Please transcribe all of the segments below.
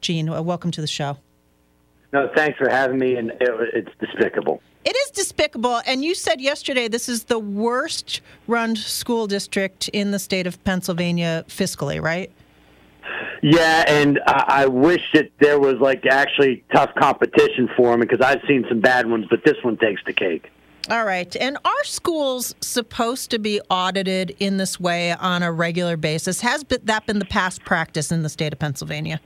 Gene, uh, welcome to the show. No, thanks for having me, and it, it's despicable. It is despicable. And you said yesterday this is the worst run school district in the state of Pennsylvania fiscally, right? Yeah, and I, I wish that there was like actually tough competition for them because I've seen some bad ones, but this one takes the cake. All right. And are schools supposed to be audited in this way on a regular basis? Has that been the past practice in the state of Pennsylvania?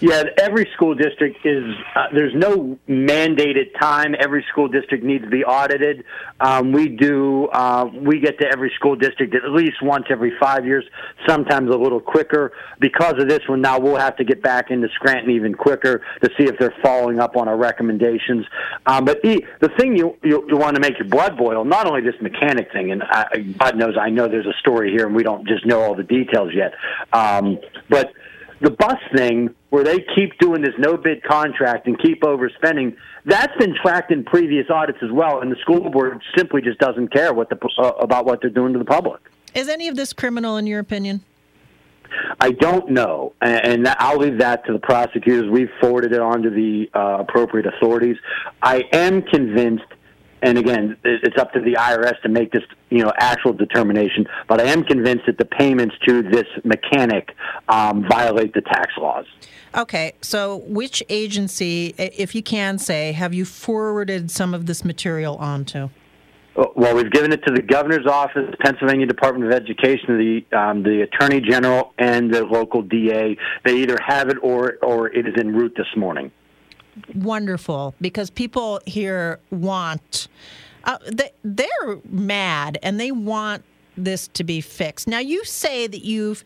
Yeah, every school district is, uh, there's no mandated time. Every school district needs to be audited. Um, we do, uh, we get to every school district at least once every five years, sometimes a little quicker. Because of this one, now we'll have to get back into Scranton even quicker to see if they're following up on our recommendations. Um, but the, the thing you, you, you want to make your blood boil, not only this mechanic thing, and I, God knows I know there's a story here and we don't just know all the details yet, um, but the bus thing where they keep doing this no bid contract and keep overspending that's been tracked in previous audits as well and the school board simply just doesn't care what the uh, about what they're doing to the public is any of this criminal in your opinion I don't know, and I'll leave that to the prosecutors. We've forwarded it on to the uh, appropriate authorities. I am convinced and again, it's up to the IRS to make this, you know, actual determination. But I am convinced that the payments to this mechanic um, violate the tax laws. Okay, so which agency, if you can say, have you forwarded some of this material on to? Uh, well, we've given it to the governor's office, Pennsylvania Department of Education, the um, the attorney general, and the local DA. They either have it or or it is en route this morning wonderful because people here want uh, they, they're mad and they want this to be fixed. Now you say that you've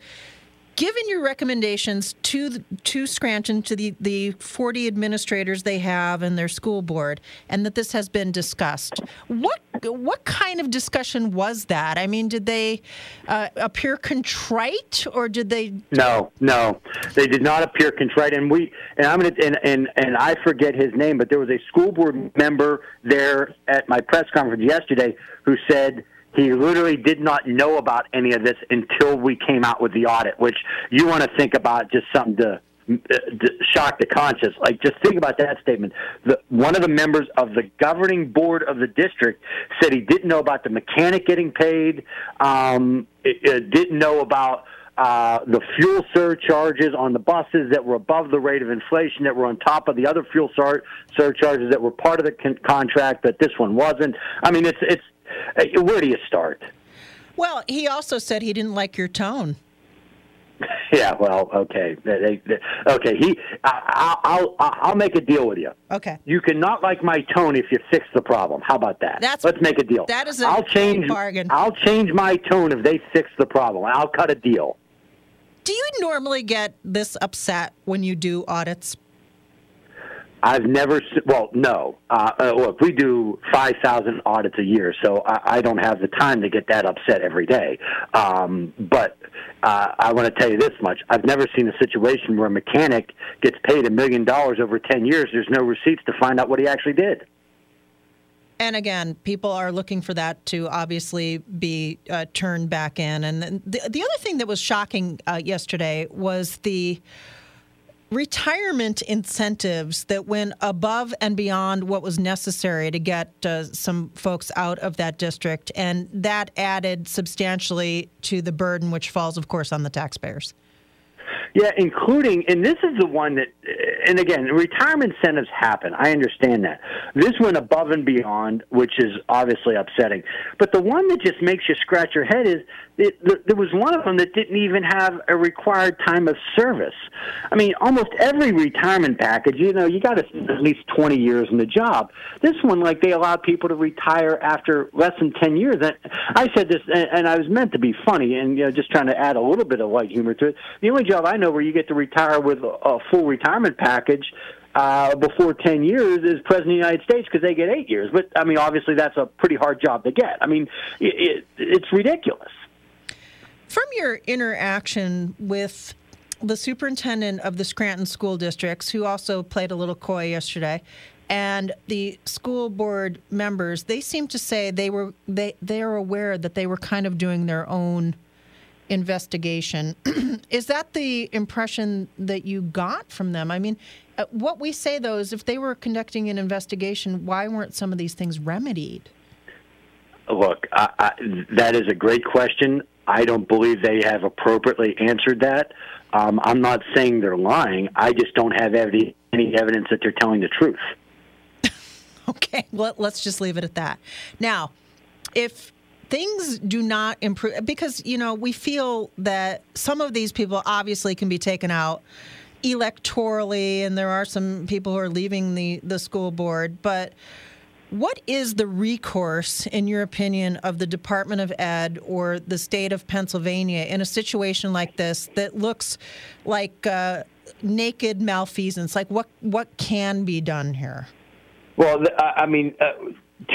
given your recommendations to the, to Scranton to the the 40 administrators they have and their school board and that this has been discussed. What what kind of discussion was that? I mean, did they uh, appear contrite or did they No, no. They did not appear contrite and we and I'm to and, and and I forget his name, but there was a school board member there at my press conference yesterday who said he literally did not know about any of this until we came out with the audit, which you want to think about just something to shock the conscience. Like, just think about that statement. The, one of the members of the governing board of the district said he didn't know about the mechanic getting paid, um, it, it didn't know about uh, the fuel surcharges on the buses that were above the rate of inflation, that were on top of the other fuel sur- surcharges that were part of the con- contract, but this one wasn't. I mean, it's it's Uh, where do you start? Well, he also said he didn't like your tone. Yeah, well, okay, okay. He, I, I'll, I'll make a deal with you. Okay. You cannot like my tone if you fix the problem. How about that? That's let's make a deal. That is a I'll change bargain. I'll change my tone if they fix the problem. I'll cut a deal. Do you normally get this upset when you do audits? I've never, well, no. Uh, uh, look, we do 5,000 audits a year, so I, I don't have the time to get that upset every day. Um, but uh, I want to tell you this much. I've never seen a situation where a mechanic gets paid a million dollars over 10 years. There's no receipts to find out what he actually did. And again, people are looking for that to obviously be uh, turned back in. And the, the other thing that was shocking uh, yesterday was the retirement incentives that went above and beyond what was necessary to get uh, some folks out of that district. And that added substantially to the burden, which falls, of course, on the taxpayers. Yeah, including, and this is the one that and again, retirement incentives happen. I understand that. This went above and beyond, which is obviously upsetting. But the one that just makes you scratch your head is it, there was one of them that didn't even have a required time of service. I mean, almost every retirement package, you know, you got to at least 20 years in the job. This one, like, they allowed people to retire after less than 10 years. And I said this, and I was meant to be funny and, you know, just trying to add a little bit of light humor to it. The only job I know where you get to retire with a full retirement package uh, before 10 years is president of the United States because they get eight years. But, I mean, obviously that's a pretty hard job to get. I mean, it, it, it's ridiculous. From your interaction with the superintendent of the Scranton School Districts, who also played a little coy yesterday, and the school board members, they seem to say they were they they are aware that they were kind of doing their own investigation. is that the impression that you got from them? I mean, uh, what we say though is if they were conducting an investigation, why weren't some of these things remedied? Look, I, I, that is a great question. I don't believe they have appropriately answered that. Um, I'm not saying they're lying. I just don't have any, any evidence that they're telling the truth. okay, well, let's just leave it at that. Now, if things do not improve, because, you know, we feel that some of these people obviously can be taken out electorally, and there are some people who are leaving the, the school board, but what is the recourse, in your opinion, of the Department of Ed or the state of Pennsylvania in a situation like this that looks like uh, naked malfeasance? Like, what what can be done here? Well, I mean, uh,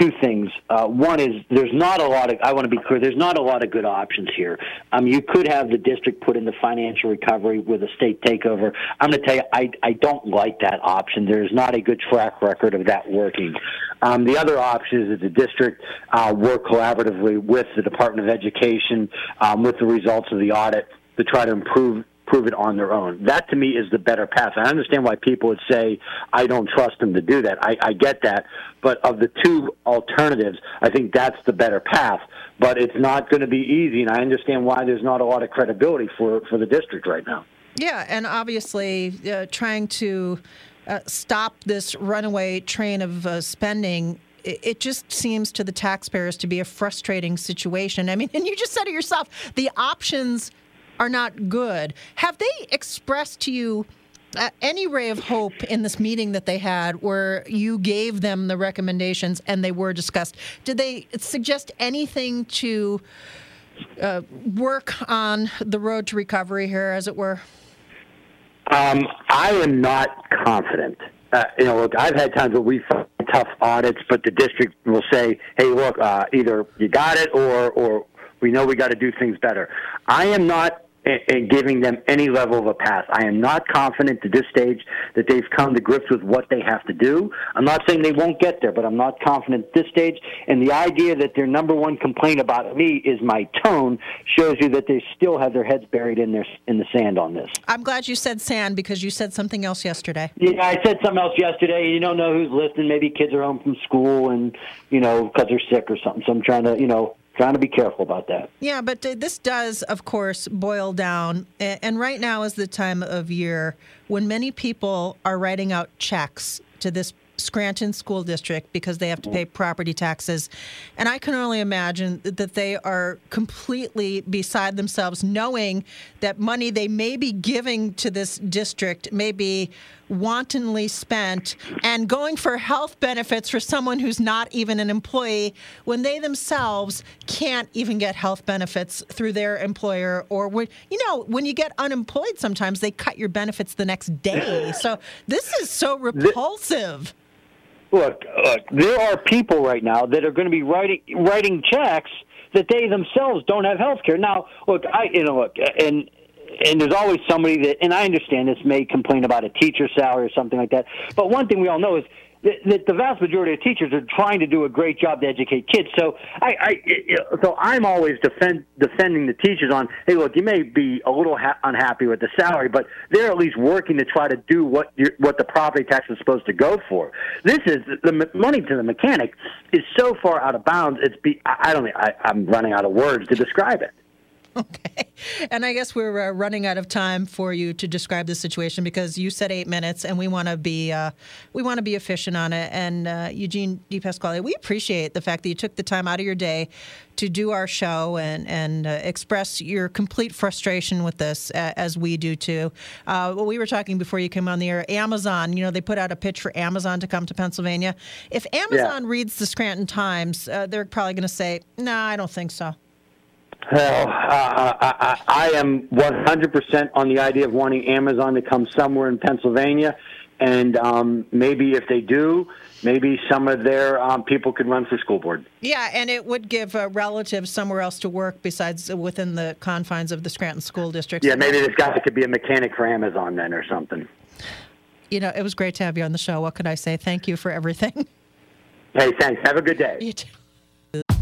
two things. Uh, one is there's not a lot of. I want to be clear. There's not a lot of good options here. Um, you could have the district put into financial recovery with a state takeover. I'm going to tell you, I I don't like that option. There's not a good track record of that working. Um, the other option is that the district uh, work collaboratively with the Department of Education um, with the results of the audit to try to improve prove it on their own. That to me is the better path. I understand why people would say I don't trust them to do that. I, I get that, but of the two alternatives, I think that's the better path. But it's not going to be easy, and I understand why there's not a lot of credibility for for the district right now. Yeah, and obviously uh, trying to uh, stop this runaway train of uh, spending it just seems to the taxpayers to be a frustrating situation. I mean, and you just said it yourself, the options are not good. Have they expressed to you uh, any ray of hope in this meeting that they had where you gave them the recommendations and they were discussed? Did they suggest anything to uh, work on the road to recovery here, as it were? Um, I am not confident. Uh, you know, look, I've had times where we've tough audits, but the district will say, "Hey, look, uh, either you got it, or or we know we got to do things better." I am not and giving them any level of a pass. I am not confident at this stage that they've come to grips with what they have to do. I'm not saying they won't get there, but I'm not confident at this stage. And the idea that their number one complaint about me is my tone shows you that they still have their heads buried in their in the sand on this. I'm glad you said sand because you said something else yesterday. Yeah, I said something else yesterday. You don't know who's listening. Maybe kids are home from school and you know because they're sick or something. So I'm trying to you know trying to be careful about that. Yeah, but this does, of course, boil down. And right now is the time of year when many people are writing out checks to this Scranton School District because they have to pay property taxes. And I can only imagine that they are completely beside themselves knowing that money they may be giving to this district may be wantonly spent and going for health benefits for someone who's not even an employee when they themselves can't even get health benefits through their employer or when you know when you get unemployed sometimes they cut your benefits the next day so this is so repulsive look, look, there are people right now that are going to be writing writing checks that they themselves don't have health care. Now, look, I you know look, and and there's always somebody that, and I understand this may complain about a teacher salary or something like that. But one thing we all know is that the vast majority of teachers are trying to do a great job to educate kids. So I, I so I'm always defend, defending the teachers on, hey, look, you may be a little ha- unhappy with the salary, but they're at least working to try to do what you what the property tax is supposed to go for. This is the money to the mechanic is so far out of bounds. It's be I don't I, I'm running out of words to describe it. Okay. And I guess we're uh, running out of time for you to describe the situation because you said eight minutes, and we want to be uh, we want to be efficient on it. And uh, Eugene DePasquale, we appreciate the fact that you took the time out of your day to do our show and and uh, express your complete frustration with this, uh, as we do too. Uh, well, we were talking before you came on the air. Amazon, you know, they put out a pitch for Amazon to come to Pennsylvania. If Amazon Yeah. reads the Scranton Times, uh, they're probably going to say, "No, I don't think so." Well, uh, I, I, I am 100% on the idea of wanting Amazon to come somewhere in Pennsylvania. And um, maybe if they do, maybe some of their um, people could run for school board. Yeah, and it would give uh, relatives somewhere else to work besides uh, within the confines of the Scranton School District. Yeah, maybe this guy could be a mechanic for Amazon then or something. You know, it was great to have you on the show. What could I say? Thank you for everything. Hey, thanks. Have a good day. You too.